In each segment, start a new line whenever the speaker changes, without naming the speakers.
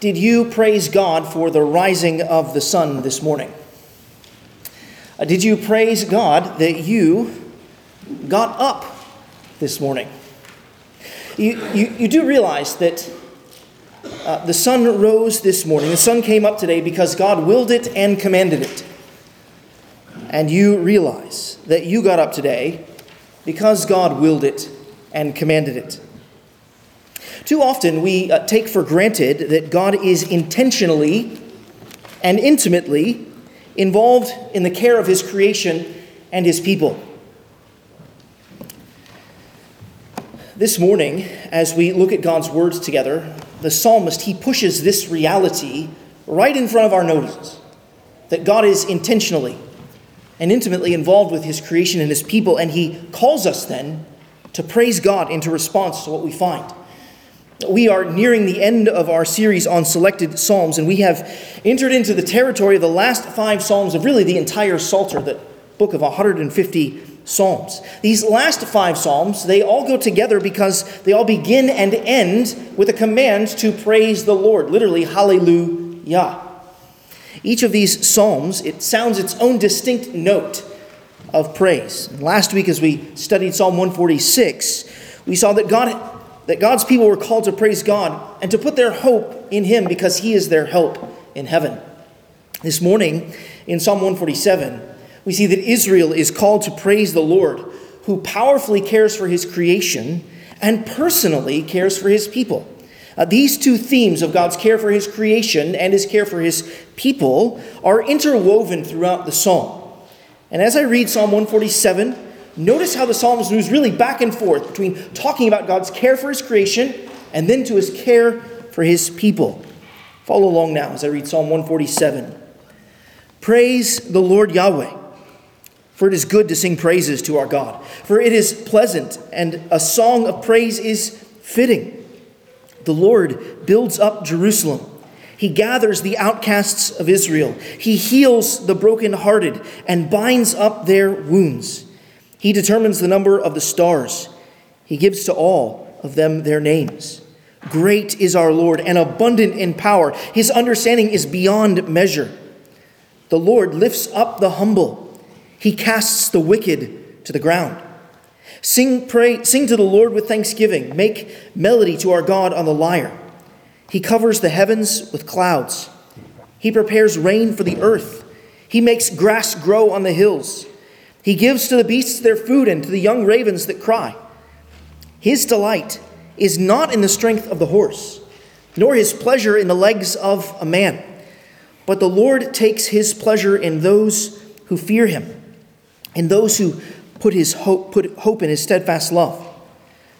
did you praise God for the rising of the sun this morning? Uh, did you praise God that you got up this morning? You, you, you do realize that uh, the sun rose this morning. The sun came up today because God willed it and commanded it. And you realize that you got up today because God willed it and commanded it. Too often we uh, take for granted that God is intentionally and intimately involved in the care of his creation and his people. This morning, as we look at God's words together, the psalmist he pushes this reality right in front of our noses that God is intentionally and intimately involved with his creation and his people, and he calls us then to praise God into response to what we find. We are nearing the end of our series on selected Psalms, and we have entered into the territory of the last five Psalms of really the entire Psalter, the book of 150 Psalms. These last five Psalms, they all go together because they all begin and end with a command to praise the Lord, literally, hallelujah. Each of these Psalms, it sounds its own distinct note of praise. Last week, as we studied Psalm 146, we saw that God that God's people were called to praise God and to put their hope in Him because He is their help in heaven. This morning, in Psalm 147, we see that Israel is called to praise the Lord, who powerfully cares for His creation and personally cares for His people. Uh, these two themes of God's care for His creation and His care for His people are interwoven throughout the psalm. And as I read Psalm 147, Notice how the psalmist moves really back and forth between talking about God's care for his creation and then to his care for his people. Follow along now as I read Psalm 147. Praise the Lord Yahweh, for it is good to sing praises to our God, for it is pleasant, and a song of praise is fitting. The Lord builds up Jerusalem. He gathers the outcasts of Israel. He heals the brokenhearted and binds up their wounds. He determines the number of the stars. He gives to all of them their names. Great is our Lord and abundant in power. His understanding is beyond measure. The Lord lifts up the humble, he casts the wicked to the ground. Sing, pray, sing to the Lord with thanksgiving. Make melody to our God on the lyre. He covers the heavens with clouds. He prepares rain for the earth. He makes grass grow on the hills. He gives to the beasts their food and to the young ravens that cry. His delight is not in the strength of the horse, nor his pleasure in the legs of a man. But the Lord takes his pleasure in those who fear him, in those who put, his hope, put hope in his steadfast love.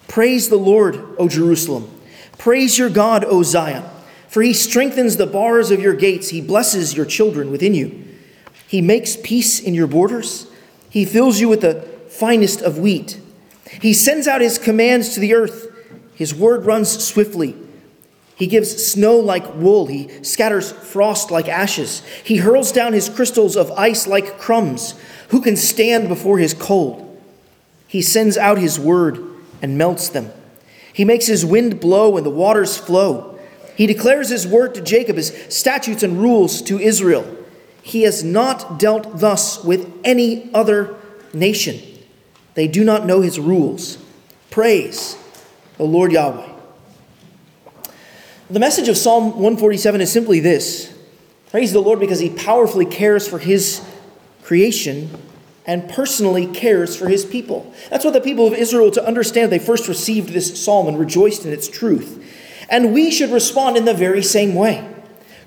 Praise the Lord, O Jerusalem. Praise your God, O Zion. For he strengthens the bars of your gates, he blesses your children within you. He makes peace in your borders he fills you with the finest of wheat. He sends out his commands to the earth. His word runs swiftly. He gives snow like wool. He scatters frost like ashes. He hurls down his crystals of ice like crumbs. Who can stand before his cold? He sends out his word and melts them. He makes his wind blow and the waters flow. He declares his word to Jacob, his statutes and rules to Israel. He has not dealt thus with any other nation. They do not know his rules. Praise the Lord Yahweh. The message of Psalm 147 is simply this Praise the Lord because he powerfully cares for his creation and personally cares for his people. That's what the people of Israel to understand. They first received this psalm and rejoiced in its truth. And we should respond in the very same way.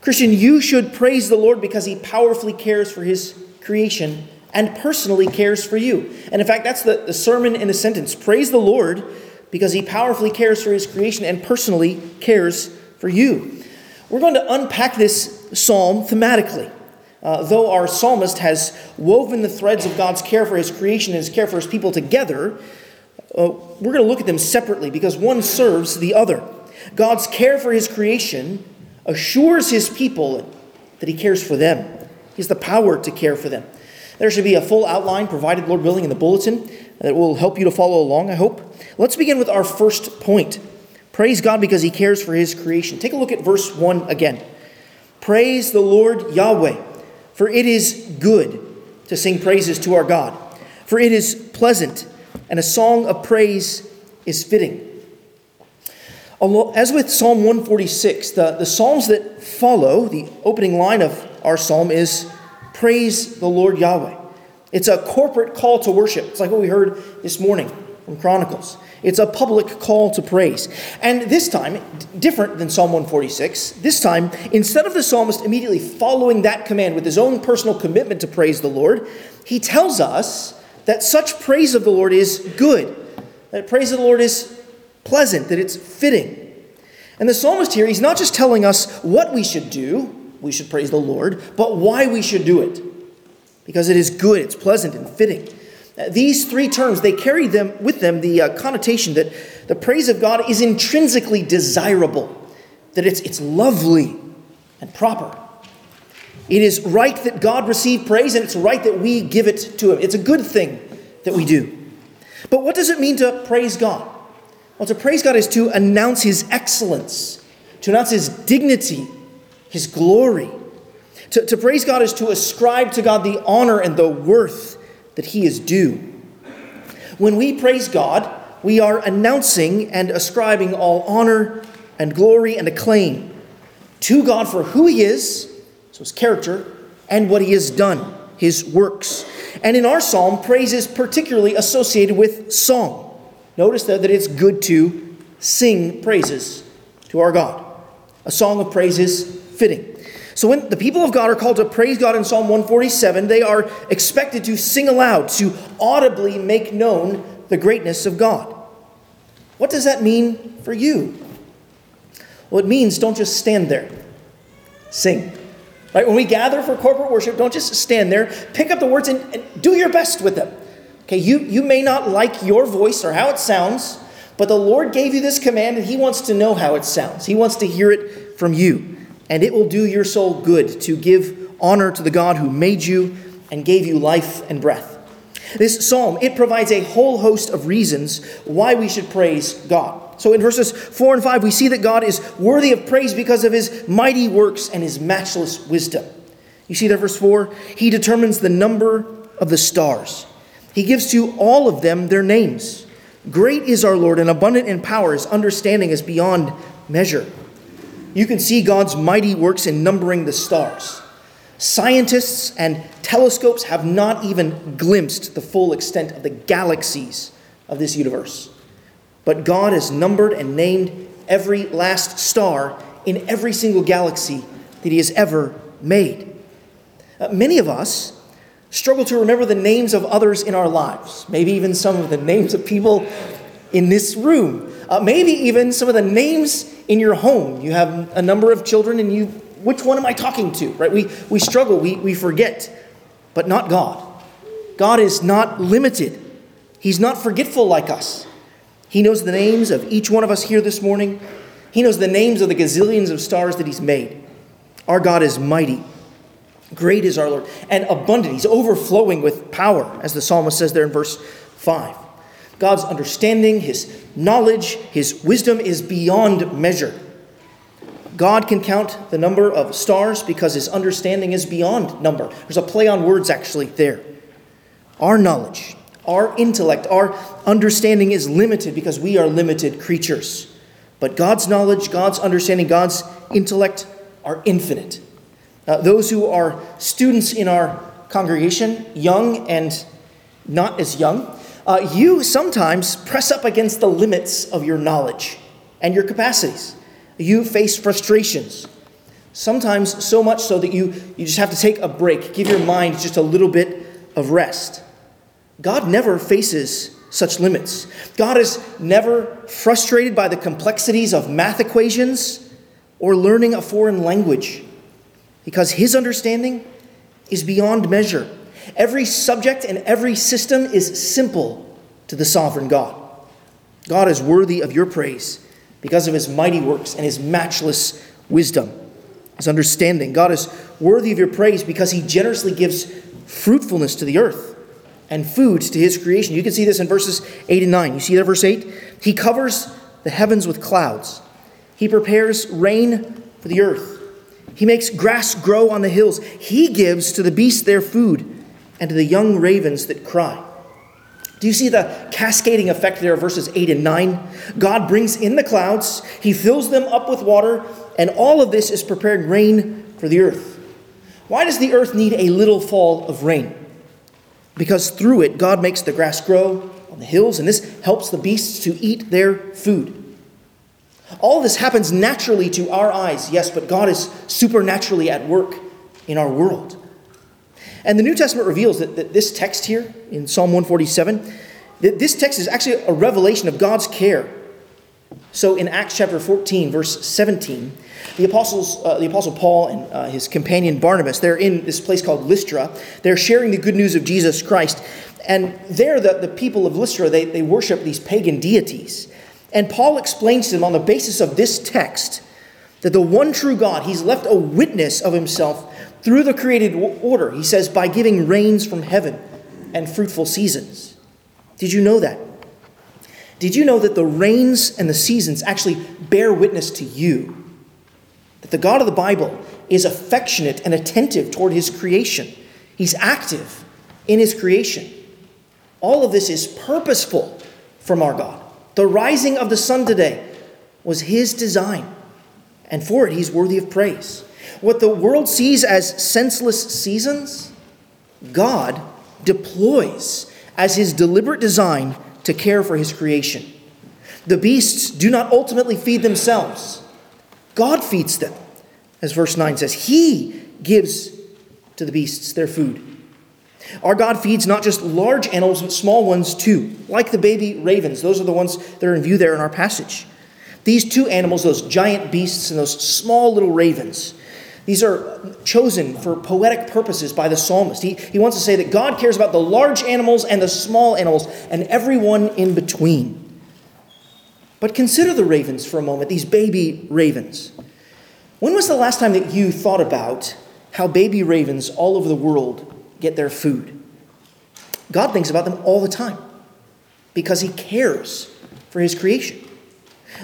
Christian, you should praise the Lord because he powerfully cares for his creation and personally cares for you. And in fact, that's the, the sermon in a sentence. Praise the Lord because he powerfully cares for his creation and personally cares for you. We're going to unpack this psalm thematically. Uh, though our psalmist has woven the threads of God's care for his creation and his care for his people together, uh, we're going to look at them separately because one serves the other. God's care for his creation assures his people that he cares for them. He has the power to care for them. There should be a full outline provided, Lord willing, in the bulletin that will help you to follow along, I hope. Let's begin with our first point Praise God because he cares for his creation. Take a look at verse 1 again. Praise the Lord Yahweh, for it is good to sing praises to our God, for it is pleasant, and a song of praise is fitting. As with Psalm 146, the, the Psalms that follow, the opening line of our psalm is Praise the Lord Yahweh. It's a corporate call to worship. It's like what we heard this morning from Chronicles. It's a public call to praise. And this time, different than Psalm 146, this time, instead of the psalmist immediately following that command with his own personal commitment to praise the Lord, he tells us that such praise of the Lord is good, that praise of the Lord is pleasant, that it's fitting. And the psalmist here, he's not just telling us what we should do, we should praise the Lord, but why we should do it. Because it is good, it's pleasant, and fitting. Uh, these three terms, they carry them with them the uh, connotation that the praise of God is intrinsically desirable, that it's, it's lovely and proper. It is right that God receive praise, and it's right that we give it to Him. It's a good thing that we do. But what does it mean to praise God? Well, to praise God is to announce His excellence, to announce His dignity, His glory. To, to praise God is to ascribe to God the honor and the worth that He is due. When we praise God, we are announcing and ascribing all honor and glory and acclaim to God for who He is, so His character, and what He has done, His works. And in our psalm, praise is particularly associated with song. Notice that, that it's good to sing praises to our God. A song of praise is fitting. So when the people of God are called to praise God in Psalm 147, they are expected to sing aloud, to audibly make known the greatness of God. What does that mean for you? Well, it means don't just stand there. Sing. Right? When we gather for corporate worship, don't just stand there. Pick up the words and, and do your best with them. Okay, you, you may not like your voice or how it sounds, but the Lord gave you this command and He wants to know how it sounds. He wants to hear it from you. And it will do your soul good to give honor to the God who made you and gave you life and breath. This psalm, it provides a whole host of reasons why we should praise God. So in verses 4 and 5, we see that God is worthy of praise because of his mighty works and his matchless wisdom. You see that verse 4? He determines the number of the stars. He gives to all of them their names. Great is our Lord and abundant in power. His understanding is beyond measure. You can see God's mighty works in numbering the stars. Scientists and telescopes have not even glimpsed the full extent of the galaxies of this universe. But God has numbered and named every last star in every single galaxy that He has ever made. Uh, many of us struggle to remember the names of others in our lives, maybe even some of the names of people in this room, uh, maybe even some of the names in your home. You have a number of children, and you, which one am I talking to? Right? We, we struggle, we, we forget, but not God. God is not limited, He's not forgetful like us. He knows the names of each one of us here this morning. He knows the names of the gazillions of stars that He's made. Our God is mighty. Great is our Lord, and abundant. He's overflowing with power, as the psalmist says there in verse 5. God's understanding, his knowledge, his wisdom is beyond measure. God can count the number of stars because his understanding is beyond number. There's a play on words actually there. Our knowledge, our intellect, our understanding is limited because we are limited creatures. But God's knowledge, God's understanding, God's intellect are infinite. Uh, those who are students in our congregation, young and not as young, uh, you sometimes press up against the limits of your knowledge and your capacities. You face frustrations, sometimes so much so that you, you just have to take a break, give your mind just a little bit of rest. God never faces such limits. God is never frustrated by the complexities of math equations or learning a foreign language because his understanding is beyond measure. Every subject and every system is simple to the sovereign God. God is worthy of your praise because of his mighty works and his matchless wisdom, his understanding. God is worthy of your praise because he generously gives fruitfulness to the earth and food to his creation. You can see this in verses 8 and 9. You see that verse 8? He covers the heavens with clouds. He prepares rain for the earth. He makes grass grow on the hills. He gives to the beasts their food and to the young ravens that cry. Do you see the cascading effect there of verses 8 and 9? God brings in the clouds, He fills them up with water, and all of this is preparing rain for the earth. Why does the earth need a little fall of rain? Because through it, God makes the grass grow on the hills, and this helps the beasts to eat their food. All this happens naturally to our eyes, yes, but God is supernaturally at work in our world. And the New Testament reveals that, that this text here in Psalm 147, that this text is actually a revelation of God's care. So in Acts chapter 14, verse 17, the apostles, uh, the apostle Paul and uh, his companion Barnabas, they're in this place called Lystra. They're sharing the good news of Jesus Christ. And there, the, the people of Lystra, they, they worship these pagan deities. And Paul explains to them on the basis of this text that the one true God, he's left a witness of himself through the created order. He says, by giving rains from heaven and fruitful seasons. Did you know that? Did you know that the rains and the seasons actually bear witness to you? That the God of the Bible is affectionate and attentive toward his creation, he's active in his creation. All of this is purposeful from our God. The rising of the sun today was his design, and for it he's worthy of praise. What the world sees as senseless seasons, God deploys as his deliberate design to care for his creation. The beasts do not ultimately feed themselves, God feeds them. As verse 9 says, He gives to the beasts their food. Our God feeds not just large animals, but small ones too, like the baby ravens. Those are the ones that are in view there in our passage. These two animals, those giant beasts and those small little ravens, these are chosen for poetic purposes by the psalmist. He, he wants to say that God cares about the large animals and the small animals and everyone in between. But consider the ravens for a moment, these baby ravens. When was the last time that you thought about how baby ravens all over the world get their food? God thinks about them all the time because he cares for his creation.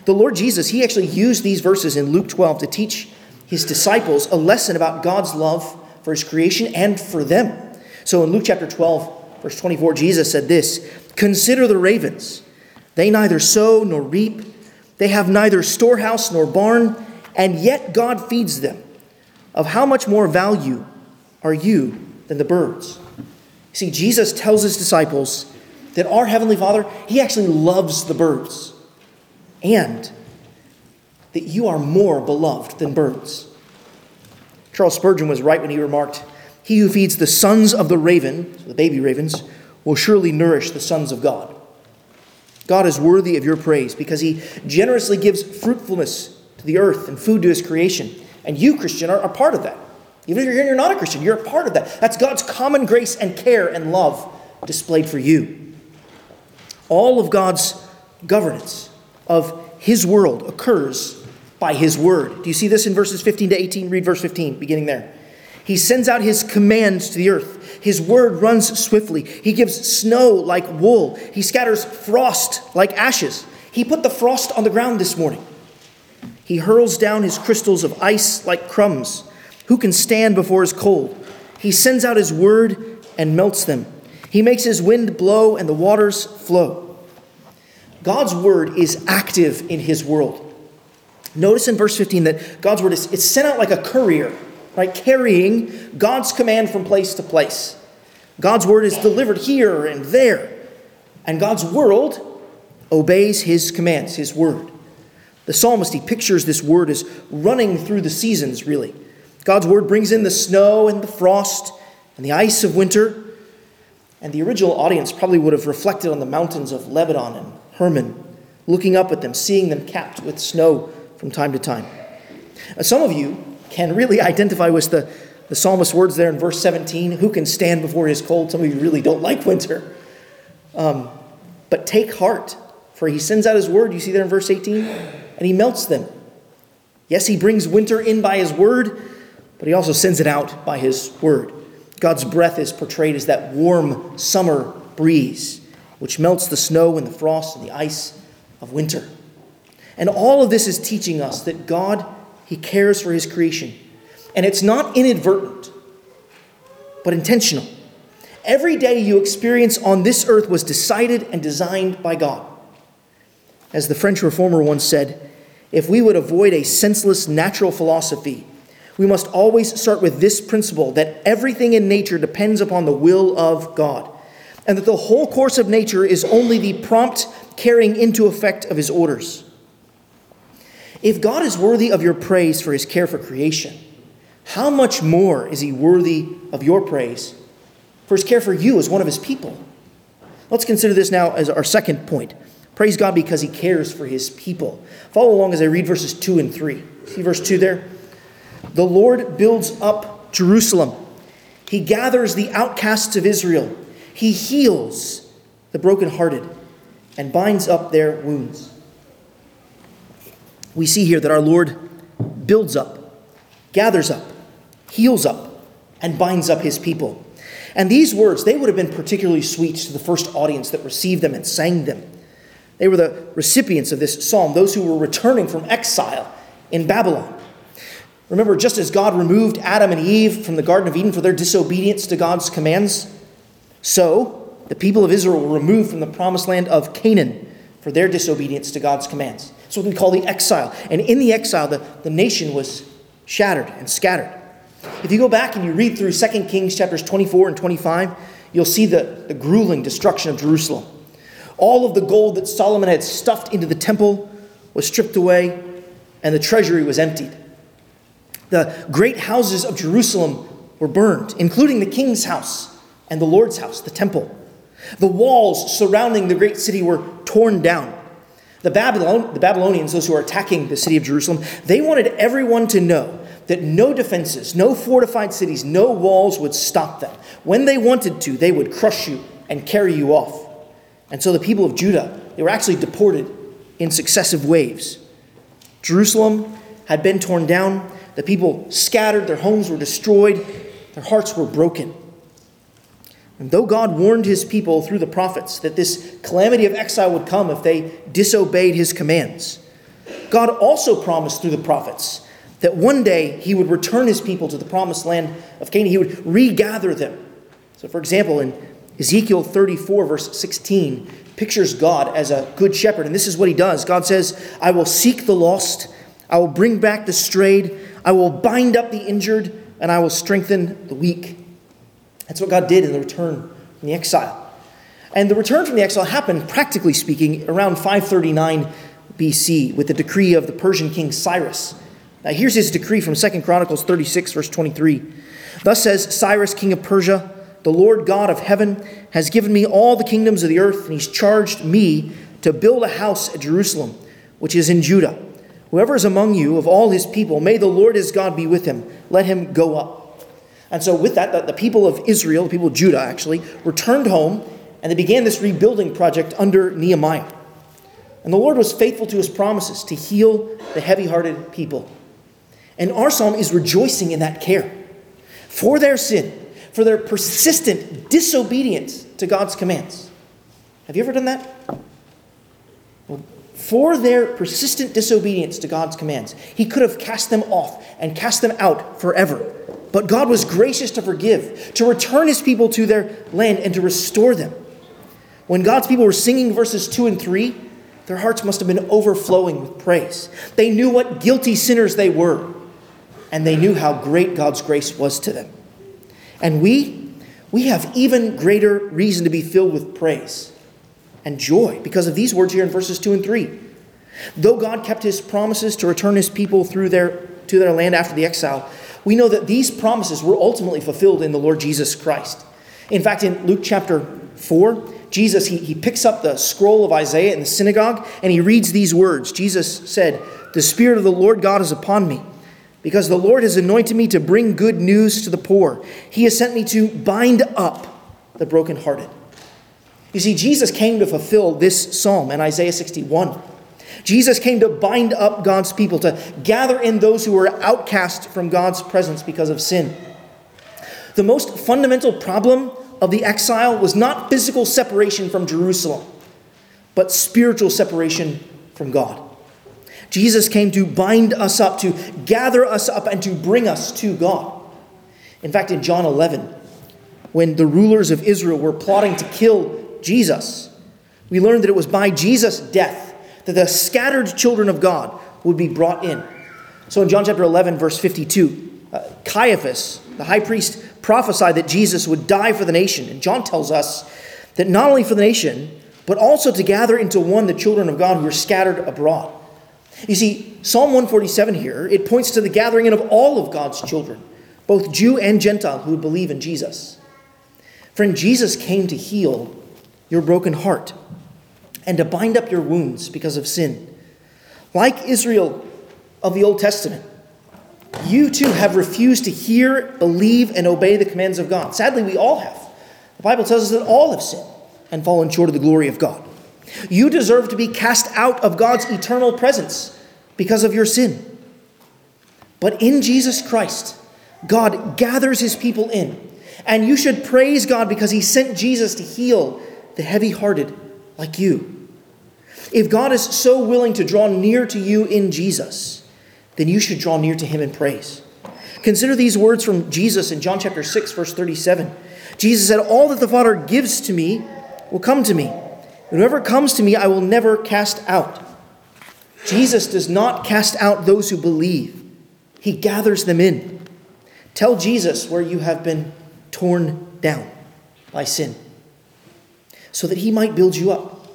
The Lord Jesus, he actually used these verses in Luke 12 to teach his disciples a lesson about God's love for his creation and for them. So in Luke chapter 12, verse 24, Jesus said this Consider the ravens. They neither sow nor reap, they have neither storehouse nor barn, and yet God feeds them. Of how much more value are you than the birds? See, Jesus tells his disciples that our Heavenly Father, He actually loves the birds. And that you are more beloved than birds. Charles Spurgeon was right when he remarked, He who feeds the sons of the raven, the baby ravens, will surely nourish the sons of God. God is worthy of your praise because he generously gives fruitfulness to the earth and food to his creation. And you, Christian, are a part of that. Even if you're not a Christian, you're a part of that. That's God's common grace and care and love displayed for you. All of God's governance of his world occurs by his word. Do you see this in verses 15 to 18? Read verse 15, beginning there. He sends out his commands to the earth. His word runs swiftly. He gives snow like wool. He scatters frost like ashes. He put the frost on the ground this morning. He hurls down his crystals of ice like crumbs. Who can stand before his cold? He sends out his word and melts them. He makes his wind blow and the waters flow. God's word is active in his world. Notice in verse 15 that God's word is it's sent out like a courier, right? Carrying God's command from place to place. God's word is delivered here and there. And God's world obeys his commands, his word. The psalmist, he pictures this word as running through the seasons, really. God's word brings in the snow and the frost and the ice of winter. And the original audience probably would have reflected on the mountains of Lebanon and Hermon, looking up at them, seeing them capped with snow from time to time. Uh, some of you can really identify with the, the psalmist's words there in verse 17 who can stand before his cold? Some of you really don't like winter. Um, but take heart, for he sends out his word, you see there in verse 18, and he melts them. Yes, he brings winter in by his word, but he also sends it out by his word. God's breath is portrayed as that warm summer breeze, which melts the snow and the frost and the ice of winter. And all of this is teaching us that God, He cares for His creation. And it's not inadvertent, but intentional. Every day you experience on this earth was decided and designed by God. As the French reformer once said, if we would avoid a senseless natural philosophy, we must always start with this principle that everything in nature depends upon the will of God, and that the whole course of nature is only the prompt carrying into effect of his orders. If God is worthy of your praise for his care for creation, how much more is he worthy of your praise for his care for you as one of his people? Let's consider this now as our second point. Praise God because he cares for his people. Follow along as I read verses 2 and 3. See verse 2 there? The Lord builds up Jerusalem. He gathers the outcasts of Israel. He heals the brokenhearted and binds up their wounds. We see here that our Lord builds up, gathers up, heals up, and binds up his people. And these words, they would have been particularly sweet to the first audience that received them and sang them. They were the recipients of this psalm, those who were returning from exile in Babylon. Remember, just as God removed Adam and Eve from the Garden of Eden for their disobedience to God's commands, so the people of Israel were removed from the promised land of Canaan for their disobedience to God's commands. It's what we call the exile. And in the exile, the, the nation was shattered and scattered. If you go back and you read through 2 Kings chapters 24 and 25, you'll see the, the grueling destruction of Jerusalem. All of the gold that Solomon had stuffed into the temple was stripped away, and the treasury was emptied. The great houses of Jerusalem were burned, including the king's house and the Lord's house, the temple. The walls surrounding the great city were torn down. The, Babylon, the Babylonians, those who were attacking the city of Jerusalem, they wanted everyone to know that no defenses, no fortified cities, no walls would stop them. When they wanted to, they would crush you and carry you off. And so the people of Judah, they were actually deported in successive waves. Jerusalem had been torn down, the people scattered, their homes were destroyed, their hearts were broken. And though God warned his people through the prophets that this calamity of exile would come if they disobeyed his commands, God also promised through the prophets that one day he would return his people to the promised land of Canaan. He would regather them. So, for example, in Ezekiel 34, verse 16, pictures God as a good shepherd. And this is what he does God says, I will seek the lost, I will bring back the strayed, I will bind up the injured, and I will strengthen the weak. That's what God did in the return from the exile. And the return from the exile happened, practically speaking, around 539 BC with the decree of the Persian king Cyrus. Now, here's his decree from 2 Chronicles 36, verse 23. Thus says Cyrus, king of Persia, the Lord God of heaven has given me all the kingdoms of the earth, and he's charged me to build a house at Jerusalem, which is in Judah. Whoever is among you of all his people, may the Lord his God be with him. Let him go up. And so, with that, the people of Israel, the people of Judah actually, returned home and they began this rebuilding project under Nehemiah. And the Lord was faithful to his promises to heal the heavy hearted people. And our psalm is rejoicing in that care for their sin, for their persistent disobedience to God's commands. Have you ever done that? Well, for their persistent disobedience to God's commands, He could have cast them off and cast them out forever. But God was gracious to forgive, to return His people to their land, and to restore them. When God's people were singing verses 2 and 3, their hearts must have been overflowing with praise. They knew what guilty sinners they were, and they knew how great God's grace was to them. And we, we have even greater reason to be filled with praise and joy because of these words here in verses 2 and 3. Though God kept his promises to return his people through their, to their land after the exile, we know that these promises were ultimately fulfilled in the Lord Jesus Christ. In fact, in Luke chapter 4, Jesus he, he picks up the scroll of Isaiah in the synagogue and he reads these words. Jesus said, The Spirit of the Lord God is upon me because the Lord has anointed me to bring good news to the poor. He has sent me to bind up the brokenhearted. You see, Jesus came to fulfill this psalm in Isaiah 61. Jesus came to bind up God's people, to gather in those who were outcast from God's presence because of sin. The most fundamental problem of the exile was not physical separation from Jerusalem, but spiritual separation from God. Jesus came to bind us up, to gather us up, and to bring us to God. In fact, in John 11, when the rulers of Israel were plotting to kill Jesus, we learned that it was by Jesus' death that the scattered children of God would be brought in. So in John chapter 11, verse 52, uh, Caiaphas, the high priest, prophesied that Jesus would die for the nation. And John tells us that not only for the nation, but also to gather into one the children of God who are scattered abroad. You see, Psalm 147 here, it points to the gathering in of all of God's children, both Jew and Gentile who would believe in Jesus. Friend, Jesus came to heal your broken heart and to bind up your wounds because of sin. Like Israel of the Old Testament, you too have refused to hear, believe, and obey the commands of God. Sadly, we all have. The Bible tells us that all have sinned and fallen short of the glory of God. You deserve to be cast out of God's eternal presence because of your sin. But in Jesus Christ, God gathers his people in. And you should praise God because he sent Jesus to heal the heavy hearted like you. If God is so willing to draw near to you in Jesus, then you should draw near to him in praise. Consider these words from Jesus in John chapter 6, verse 37. Jesus said, All that the Father gives to me will come to me. Whoever comes to me, I will never cast out. Jesus does not cast out those who believe, he gathers them in. Tell Jesus where you have been torn down by sin so that he might build you up.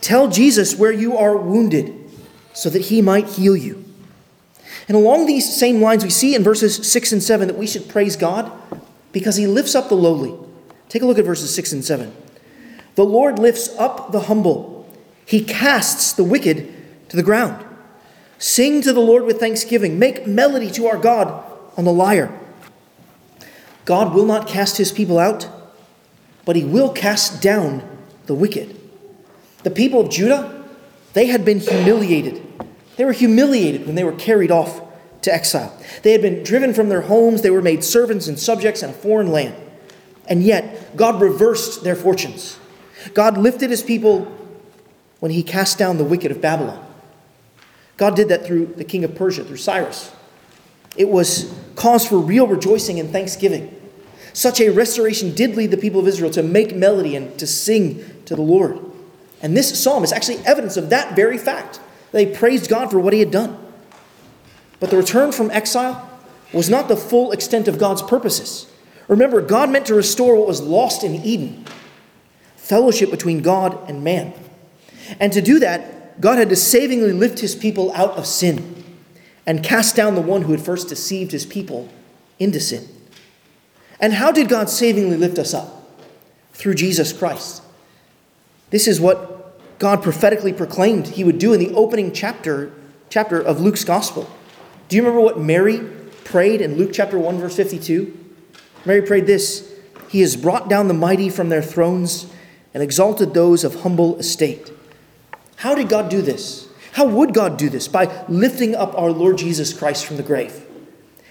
Tell Jesus where you are wounded so that he might heal you. And along these same lines, we see in verses 6 and 7 that we should praise God because he lifts up the lowly. Take a look at verses 6 and 7. The Lord lifts up the humble, he casts the wicked to the ground. Sing to the Lord with thanksgiving, make melody to our God on the lyre. God will not cast his people out, but he will cast down the wicked. The people of Judah, they had been humiliated. They were humiliated when they were carried off to exile. They had been driven from their homes, they were made servants and subjects in a foreign land. And yet, God reversed their fortunes. God lifted his people when he cast down the wicked of Babylon. God did that through the king of Persia, through Cyrus. It was cause for real rejoicing and thanksgiving. Such a restoration did lead the people of Israel to make melody and to sing to the Lord. And this psalm is actually evidence of that very fact. They praised God for what he had done. But the return from exile was not the full extent of God's purposes. Remember, God meant to restore what was lost in Eden fellowship between God and man. And to do that, God had to savingly lift his people out of sin and cast down the one who had first deceived his people into sin. And how did God savingly lift us up? Through Jesus Christ. This is what God prophetically proclaimed he would do in the opening chapter, chapter of Luke's gospel. Do you remember what Mary prayed in Luke chapter 1, verse 52? Mary prayed this He has brought down the mighty from their thrones and exalted those of humble estate. How did God do this? How would God do this? By lifting up our Lord Jesus Christ from the grave.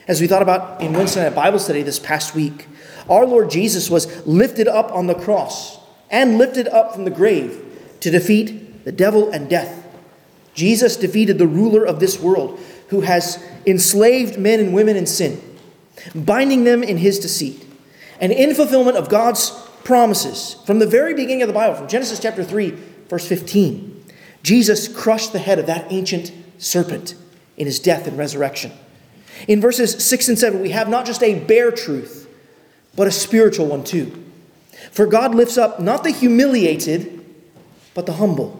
As we thought about in Wednesday night Bible study this past week, our Lord Jesus was lifted up on the cross and lifted up from the grave to defeat the devil and death. Jesus defeated the ruler of this world who has enslaved men and women in sin, binding them in his deceit. And in fulfillment of God's promises from the very beginning of the Bible, from Genesis chapter 3, verse 15, Jesus crushed the head of that ancient serpent in his death and resurrection. In verses 6 and 7, we have not just a bare truth, but a spiritual one too. For God lifts up not the humiliated, but the humble.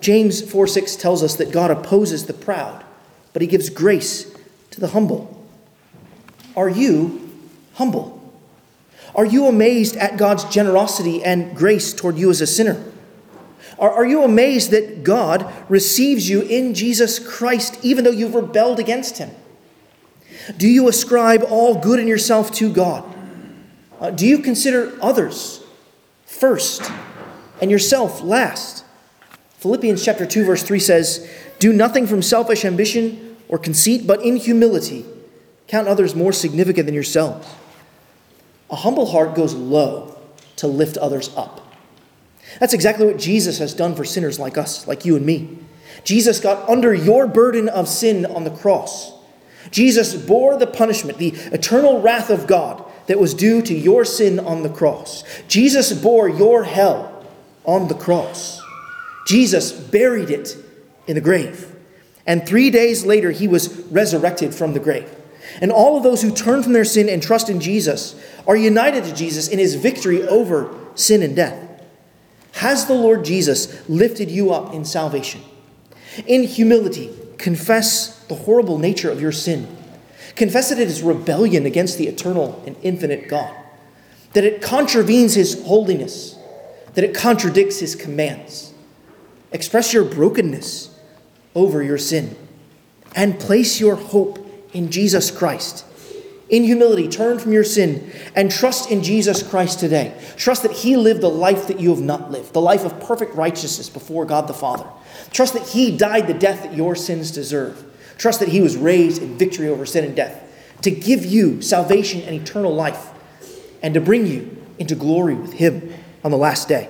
James 4 6 tells us that God opposes the proud, but he gives grace to the humble. Are you humble? Are you amazed at God's generosity and grace toward you as a sinner? Are, are you amazed that God receives you in Jesus Christ even though you've rebelled against him? Do you ascribe all good in yourself to God? Uh, do you consider others first and yourself last? Philippians chapter 2 verse 3 says, "Do nothing from selfish ambition or conceit, but in humility count others more significant than yourselves." A humble heart goes low to lift others up. That's exactly what Jesus has done for sinners like us, like you and me. Jesus got under your burden of sin on the cross. Jesus bore the punishment, the eternal wrath of God that was due to your sin on the cross. Jesus bore your hell on the cross. Jesus buried it in the grave. And three days later, he was resurrected from the grave. And all of those who turn from their sin and trust in Jesus are united to Jesus in his victory over sin and death. Has the Lord Jesus lifted you up in salvation? In humility, confess the horrible nature of your sin. Confess that it is rebellion against the eternal and infinite God, that it contravenes his holiness, that it contradicts his commands. Express your brokenness over your sin and place your hope in Jesus Christ. In humility, turn from your sin and trust in Jesus Christ today. Trust that He lived the life that you have not lived, the life of perfect righteousness before God the Father. Trust that He died the death that your sins deserve. Trust that He was raised in victory over sin and death to give you salvation and eternal life and to bring you into glory with Him on the last day.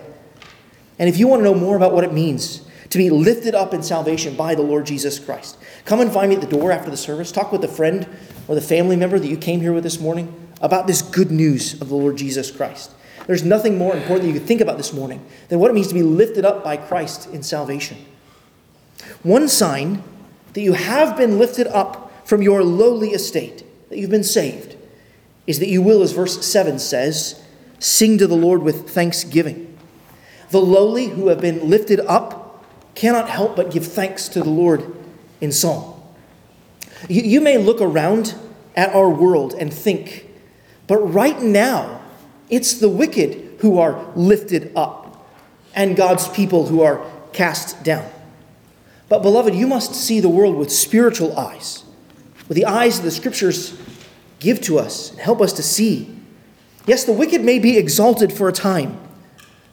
And if you want to know more about what it means to be lifted up in salvation by the Lord Jesus Christ, come and find me at the door after the service. Talk with a friend or the family member that you came here with this morning about this good news of the Lord Jesus Christ. There's nothing more important that you could think about this morning than what it means to be lifted up by Christ in salvation. One sign that you have been lifted up from your lowly estate, that you've been saved, is that you will, as verse 7 says, sing to the Lord with thanksgiving. The lowly who have been lifted up cannot help but give thanks to the Lord in song. You, you may look around at our world and think, but right now, it's the wicked who are lifted up and God's people who are cast down. But, beloved, you must see the world with spiritual eyes, with the eyes that the scriptures give to us and help us to see. Yes, the wicked may be exalted for a time,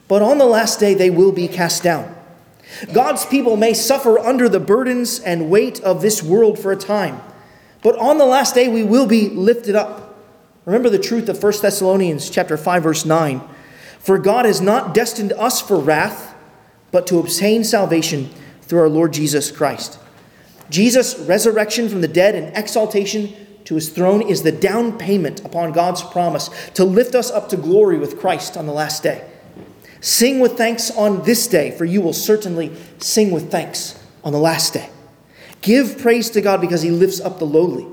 but on the last day they will be cast down. God's people may suffer under the burdens and weight of this world for a time, but on the last day we will be lifted up. Remember the truth of 1 Thessalonians chapter 5 verse 9. For God has not destined us for wrath, but to obtain salvation through our Lord Jesus Christ. Jesus' resurrection from the dead and exaltation to his throne is the down payment upon God's promise to lift us up to glory with Christ on the last day. Sing with thanks on this day, for you will certainly sing with thanks on the last day. Give praise to God because he lifts up the lowly.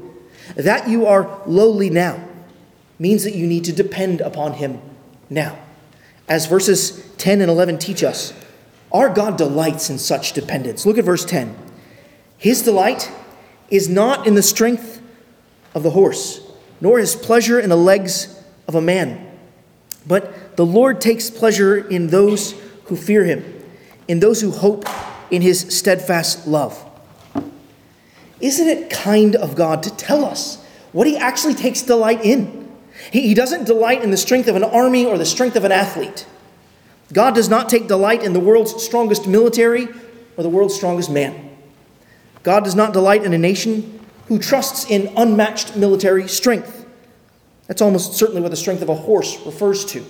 That you are lowly now means that you need to depend upon him now. As verses 10 and 11 teach us, our God delights in such dependence. Look at verse 10. His delight is not in the strength of the horse, nor his pleasure in the legs of a man but the Lord takes pleasure in those who fear him, in those who hope in his steadfast love. Isn't it kind of God to tell us what he actually takes delight in? He, doesn't delight in the strength of an army or the strength of an athlete. God does not take delight in the world's strongest military or the world's strongest man. God does not delight in a nation who trusts in unmatched military strength. That's almost certainly what the strength of a horse refers to.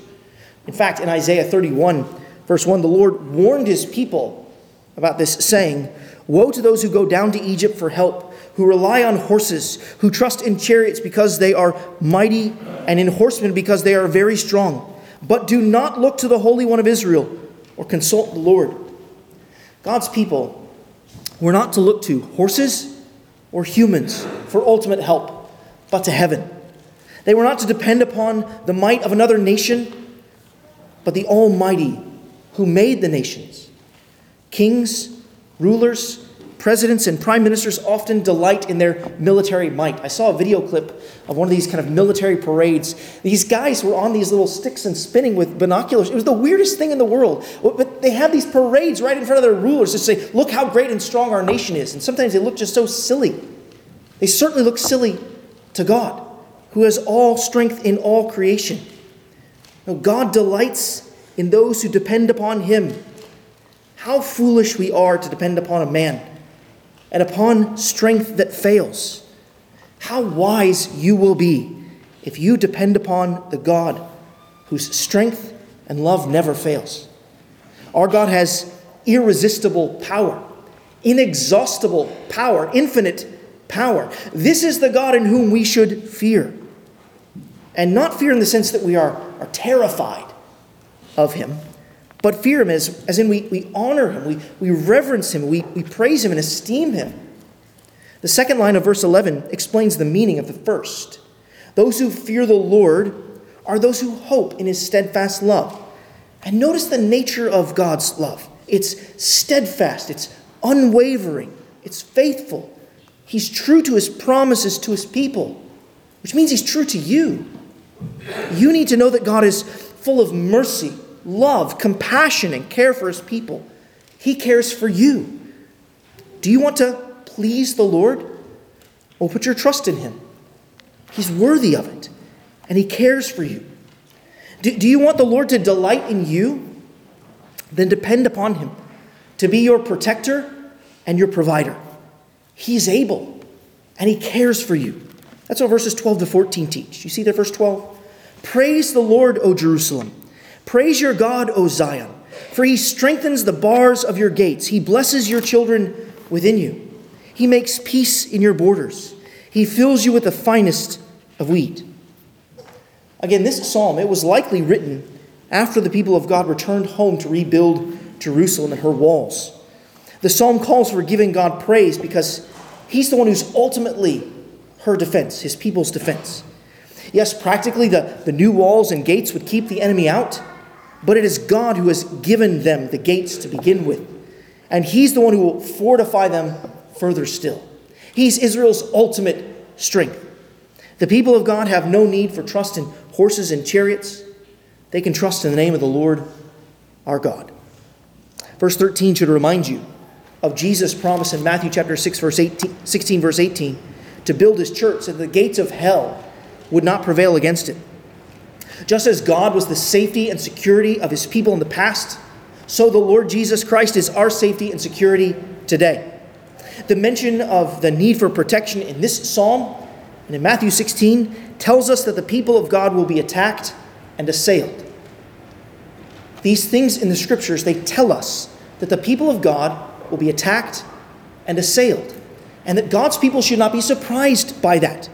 In fact, in Isaiah 31, verse 1, the Lord warned his people about this, saying, Woe to those who go down to Egypt for help, who rely on horses, who trust in chariots because they are mighty, and in horsemen because they are very strong. But do not look to the Holy One of Israel or consult the Lord. God's people were not to look to horses or humans for ultimate help, but to heaven. They were not to depend upon the might of another nation, but the Almighty who made the nations. Kings, rulers, presidents, and prime ministers often delight in their military might. I saw a video clip of one of these kind of military parades. These guys were on these little sticks and spinning with binoculars. It was the weirdest thing in the world. But they have these parades right in front of their rulers to say, look how great and strong our nation is. And sometimes they look just so silly. They certainly look silly to God who has all strength in all creation. Now, God delights in those who depend upon him. How foolish we are to depend upon a man and upon strength that fails. How wise you will be if you depend upon the God whose strength and love never fails. Our God has irresistible power inexhaustible power, infinite power. This is the God in whom we should fear. And not fear in the sense that we are, are terrified of him, but fear him as, as in we, we honor him, we, we reverence him, we, we praise him and esteem him. The second line of verse 11 explains the meaning of the first. Those who fear the Lord are those who hope in his steadfast love. And notice the nature of God's love it's steadfast, it's unwavering, it's faithful. He's true to his promises to his people, which means he's true to you. You need to know that God is full of mercy, love, compassion, and care for his people. He cares for you. Do you want to please the Lord? Well, put your trust in him. He's worthy of it, and he cares for you. Do, do you want the Lord to delight in you? Then depend upon him to be your protector and your provider. He's able, and he cares for you. That's what verses 12 to 14 teach. You see there, verse 12? Praise the Lord, O Jerusalem. Praise your God, O Zion, for he strengthens the bars of your gates. He blesses your children within you. He makes peace in your borders. He fills you with the finest of wheat. Again, this psalm, it was likely written after the people of God returned home to rebuild Jerusalem and her walls. The psalm calls for giving God praise because he's the one who's ultimately her defense, his people's defense. Yes, practically the, the new walls and gates would keep the enemy out, but it is God who has given them the gates to begin with. And he's the one who will fortify them further still. He's Israel's ultimate strength. The people of God have no need for trust in horses and chariots. They can trust in the name of the Lord our God. Verse 13 should remind you of Jesus' promise in Matthew chapter 6, verse 18, 16, verse 18, to build his church so that the gates of hell would not prevail against it. Just as God was the safety and security of his people in the past, so the Lord Jesus Christ is our safety and security today. The mention of the need for protection in this psalm and in Matthew 16 tells us that the people of God will be attacked and assailed. These things in the scriptures, they tell us that the people of God will be attacked and assailed, and that God's people should not be surprised by that.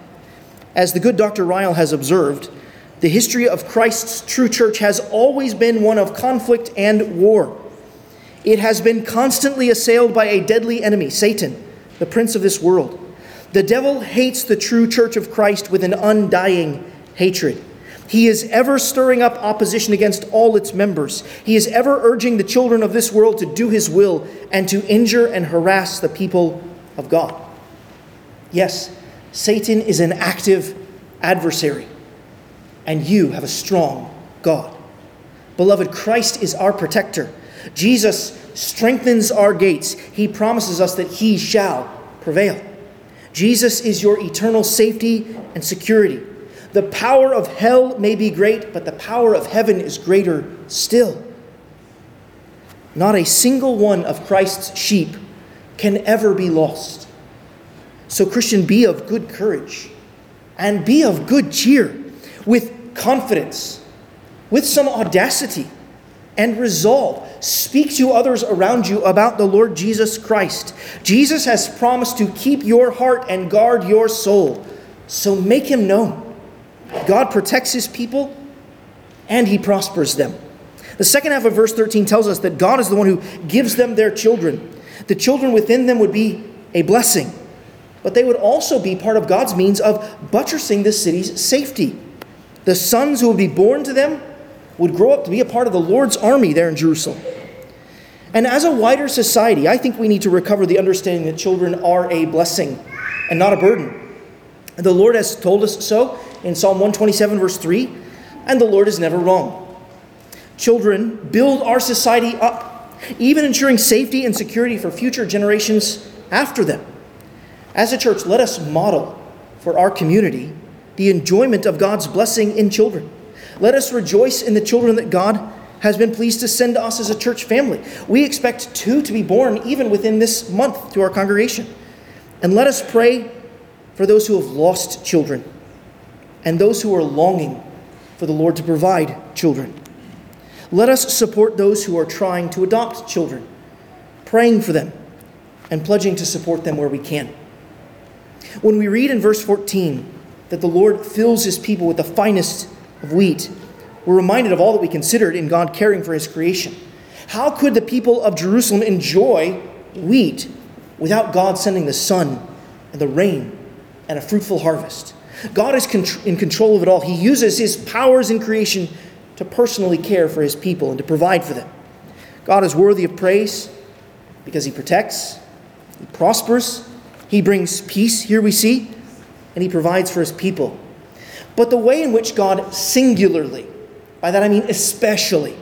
As the good Dr. Ryle has observed, the history of Christ's true church has always been one of conflict and war. It has been constantly assailed by a deadly enemy, Satan, the prince of this world. The devil hates the true church of Christ with an undying hatred. He is ever stirring up opposition against all its members. He is ever urging the children of this world to do his will and to injure and harass the people of God. Yes, Satan is an active adversary, and you have a strong God. Beloved, Christ is our protector. Jesus strengthens our gates. He promises us that he shall prevail. Jesus is your eternal safety and security. The power of hell may be great, but the power of heaven is greater still. Not a single one of Christ's sheep can ever be lost. So, Christian, be of good courage and be of good cheer, with confidence, with some audacity and resolve. Speak to others around you about the Lord Jesus Christ. Jesus has promised to keep your heart and guard your soul. So make him known. God protects his people and he prospers them. The second half of verse 13 tells us that God is the one who gives them their children. The children within them would be a blessing, but they would also be part of God's means of buttressing the city's safety. The sons who would be born to them would grow up to be a part of the Lord's army there in Jerusalem. And as a wider society, I think we need to recover the understanding that children are a blessing and not a burden. The Lord has told us so in Psalm 127, verse 3, and the Lord is never wrong. Children build our society up, even ensuring safety and security for future generations after them. As a church, let us model for our community the enjoyment of God's blessing in children. Let us rejoice in the children that God has been pleased to send us as a church family. We expect two to be born even within this month to our congregation. And let us pray for those who have lost children and those who are longing for the Lord to provide children. Let us support those who are trying to adopt children, praying for them and pledging to support them where we can. When we read in verse 14 that the Lord fills his people with the finest of wheat, we're reminded of all that we considered in God caring for his creation. How could the people of Jerusalem enjoy wheat without God sending the sun and the rain and a fruitful harvest? God is in control of it all. He uses his powers in creation to personally care for his people and to provide for them. God is worthy of praise because he protects, he prospers, he brings peace, here we see, and he provides for his people. But the way in which God singularly, by that I mean especially,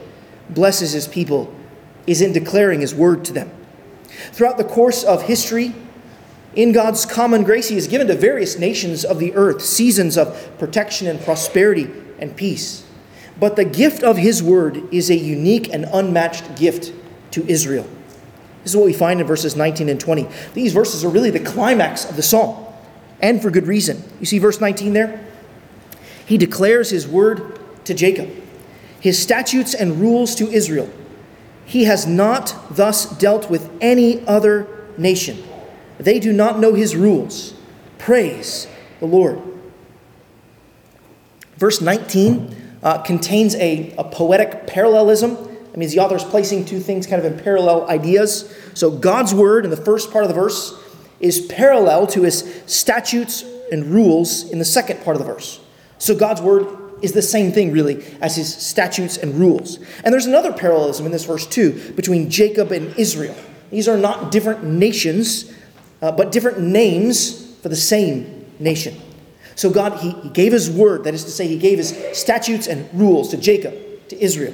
blesses his people is in declaring his word to them. Throughout the course of history, in God's common grace, he has given to various nations of the earth seasons of protection and prosperity and peace. But the gift of his word is a unique and unmatched gift to Israel. This is what we find in verses 19 and 20. These verses are really the climax of the psalm, and for good reason. You see verse 19 there? He declares his word to Jacob, his statutes and rules to Israel. He has not thus dealt with any other nation. They do not know his rules. Praise the Lord. Verse 19 uh, contains a, a poetic parallelism. That means the author is placing two things kind of in parallel ideas. So God's word in the first part of the verse is parallel to his statutes and rules in the second part of the verse. So God's word is the same thing, really, as his statutes and rules. And there's another parallelism in this verse, too, between Jacob and Israel. These are not different nations, uh, but different names for the same nation. So God, he, he gave his word, that is to say, he gave his statutes and rules to Jacob, to Israel.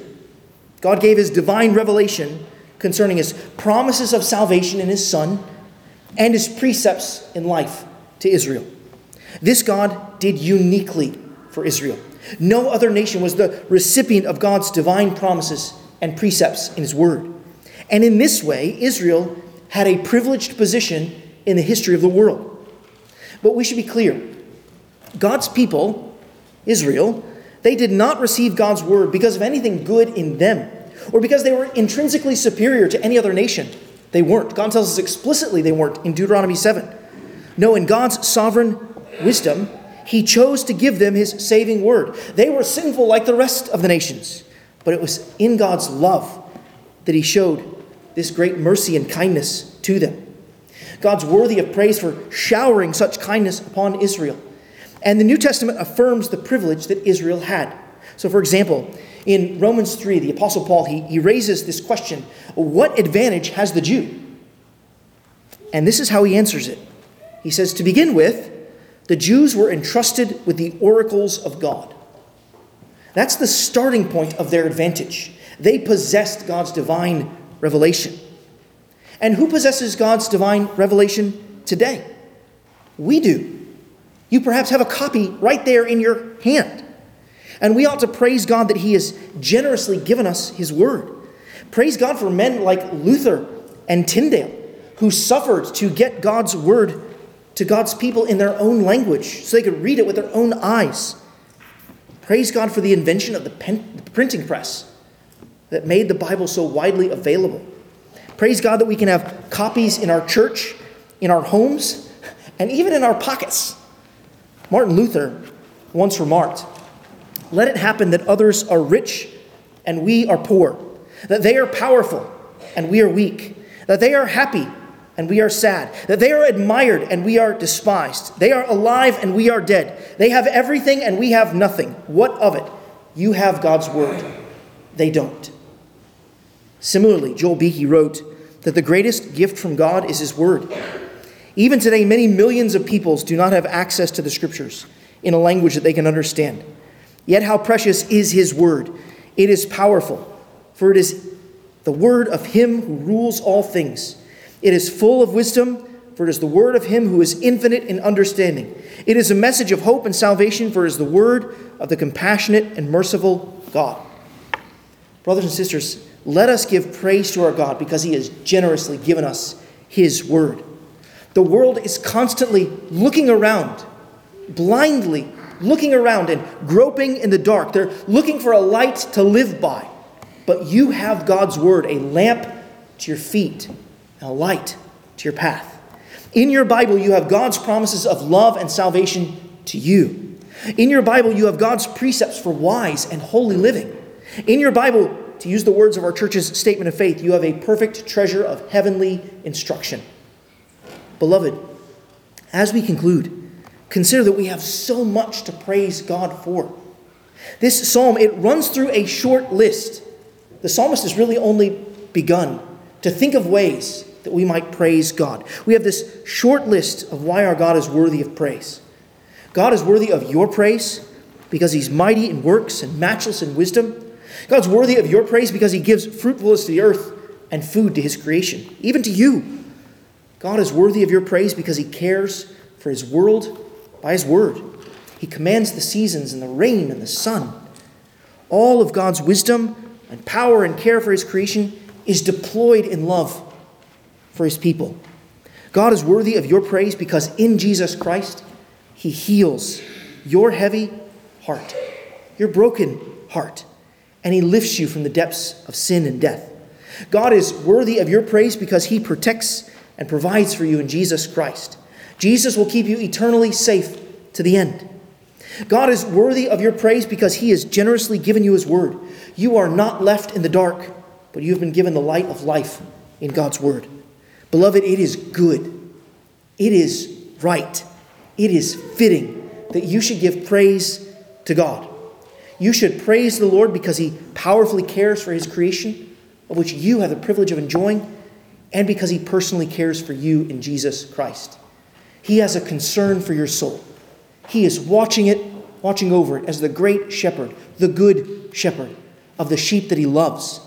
God gave his divine revelation concerning his promises of salvation in his Son and his precepts in life to Israel. This God did uniquely for Israel. No other nation was the recipient of God's divine promises and precepts in his word. And in this way, Israel had a privileged position in the history of the world. But we should be clear God's people, Israel, they did not receive God's word because of anything good in them or because they were intrinsically superior to any other nation. They weren't. God tells us explicitly they weren't in Deuteronomy 7. No, in God's sovereign wisdom, He chose to give them His saving word. They were sinful like the rest of the nations, but it was in God's love that He showed this great mercy and kindness to them. God's worthy of praise for showering such kindness upon Israel. And the New Testament affirms the privilege that Israel had. So, for example, in Romans 3, the Apostle Paul, he, he raises this question What advantage has the Jew? And this is how he answers it. He says, To begin with, the Jews were entrusted with the oracles of God. That's the starting point of their advantage. They possessed God's divine revelation. And who possesses God's divine revelation today? We do. You perhaps have a copy right there in your hand. And we ought to praise God that He has generously given us His Word. Praise God for men like Luther and Tyndale, who suffered to get God's Word to God's people in their own language so they could read it with their own eyes. Praise God for the invention of the, pen, the printing press that made the Bible so widely available. Praise God that we can have copies in our church, in our homes, and even in our pockets. Martin Luther once remarked Let it happen that others are rich and we are poor, that they are powerful and we are weak, that they are happy and we are sad, that they are admired and we are despised, they are alive and we are dead, they have everything and we have nothing. What of it? You have God's word, they don't. Similarly, Joel Beeke wrote that the greatest gift from God is His Word. Even today, many millions of peoples do not have access to the scriptures in a language that they can understand. Yet, how precious is his word! It is powerful, for it is the word of him who rules all things. It is full of wisdom, for it is the word of him who is infinite in understanding. It is a message of hope and salvation, for it is the word of the compassionate and merciful God. Brothers and sisters, let us give praise to our God because he has generously given us his word. The world is constantly looking around, blindly looking around and groping in the dark. They're looking for a light to live by. But you have God's word, a lamp to your feet, and a light to your path. In your Bible, you have God's promises of love and salvation to you. In your Bible, you have God's precepts for wise and holy living. In your Bible, to use the words of our church's statement of faith, you have a perfect treasure of heavenly instruction. Beloved, as we conclude, consider that we have so much to praise God for. This psalm, it runs through a short list. The psalmist has really only begun to think of ways that we might praise God. We have this short list of why our God is worthy of praise. God is worthy of your praise because he's mighty in works and matchless in wisdom. God's worthy of your praise because he gives fruitfulness to the earth and food to his creation, even to you. God is worthy of your praise because he cares for his world by his word. He commands the seasons and the rain and the sun. All of God's wisdom and power and care for his creation is deployed in love for his people. God is worthy of your praise because in Jesus Christ, he heals your heavy heart, your broken heart, and he lifts you from the depths of sin and death. God is worthy of your praise because he protects and provides for you in Jesus Christ. Jesus will keep you eternally safe to the end. God is worthy of your praise because he has generously given you his word. You are not left in the dark, but you have been given the light of life in God's word. Beloved, it is good, it is right, it is fitting that you should give praise to God. You should praise the Lord because He powerfully cares for His creation, of which you have the privilege of enjoying, and because He personally cares for you in Jesus Christ. He has a concern for your soul. He is watching it, watching over it as the great shepherd, the good shepherd of the sheep that He loves.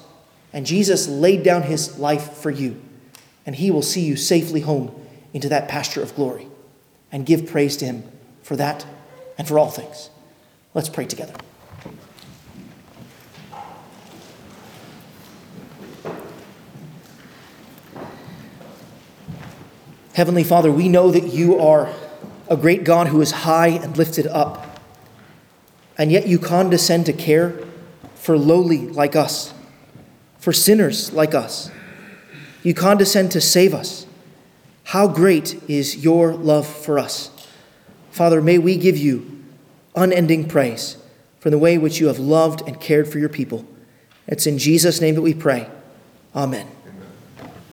And Jesus laid down His life for you and he will see you safely home into that pasture of glory. And give praise to him for that and for all things. Let's pray together. Heavenly Father, we know that you are a great God who is high and lifted up, and yet you condescend to care for lowly like us, for sinners like us. You condescend to save us. How great is your love for us. Father, may we give you unending praise for the way which you have loved and cared for your people. It's in Jesus' name that we pray. Amen.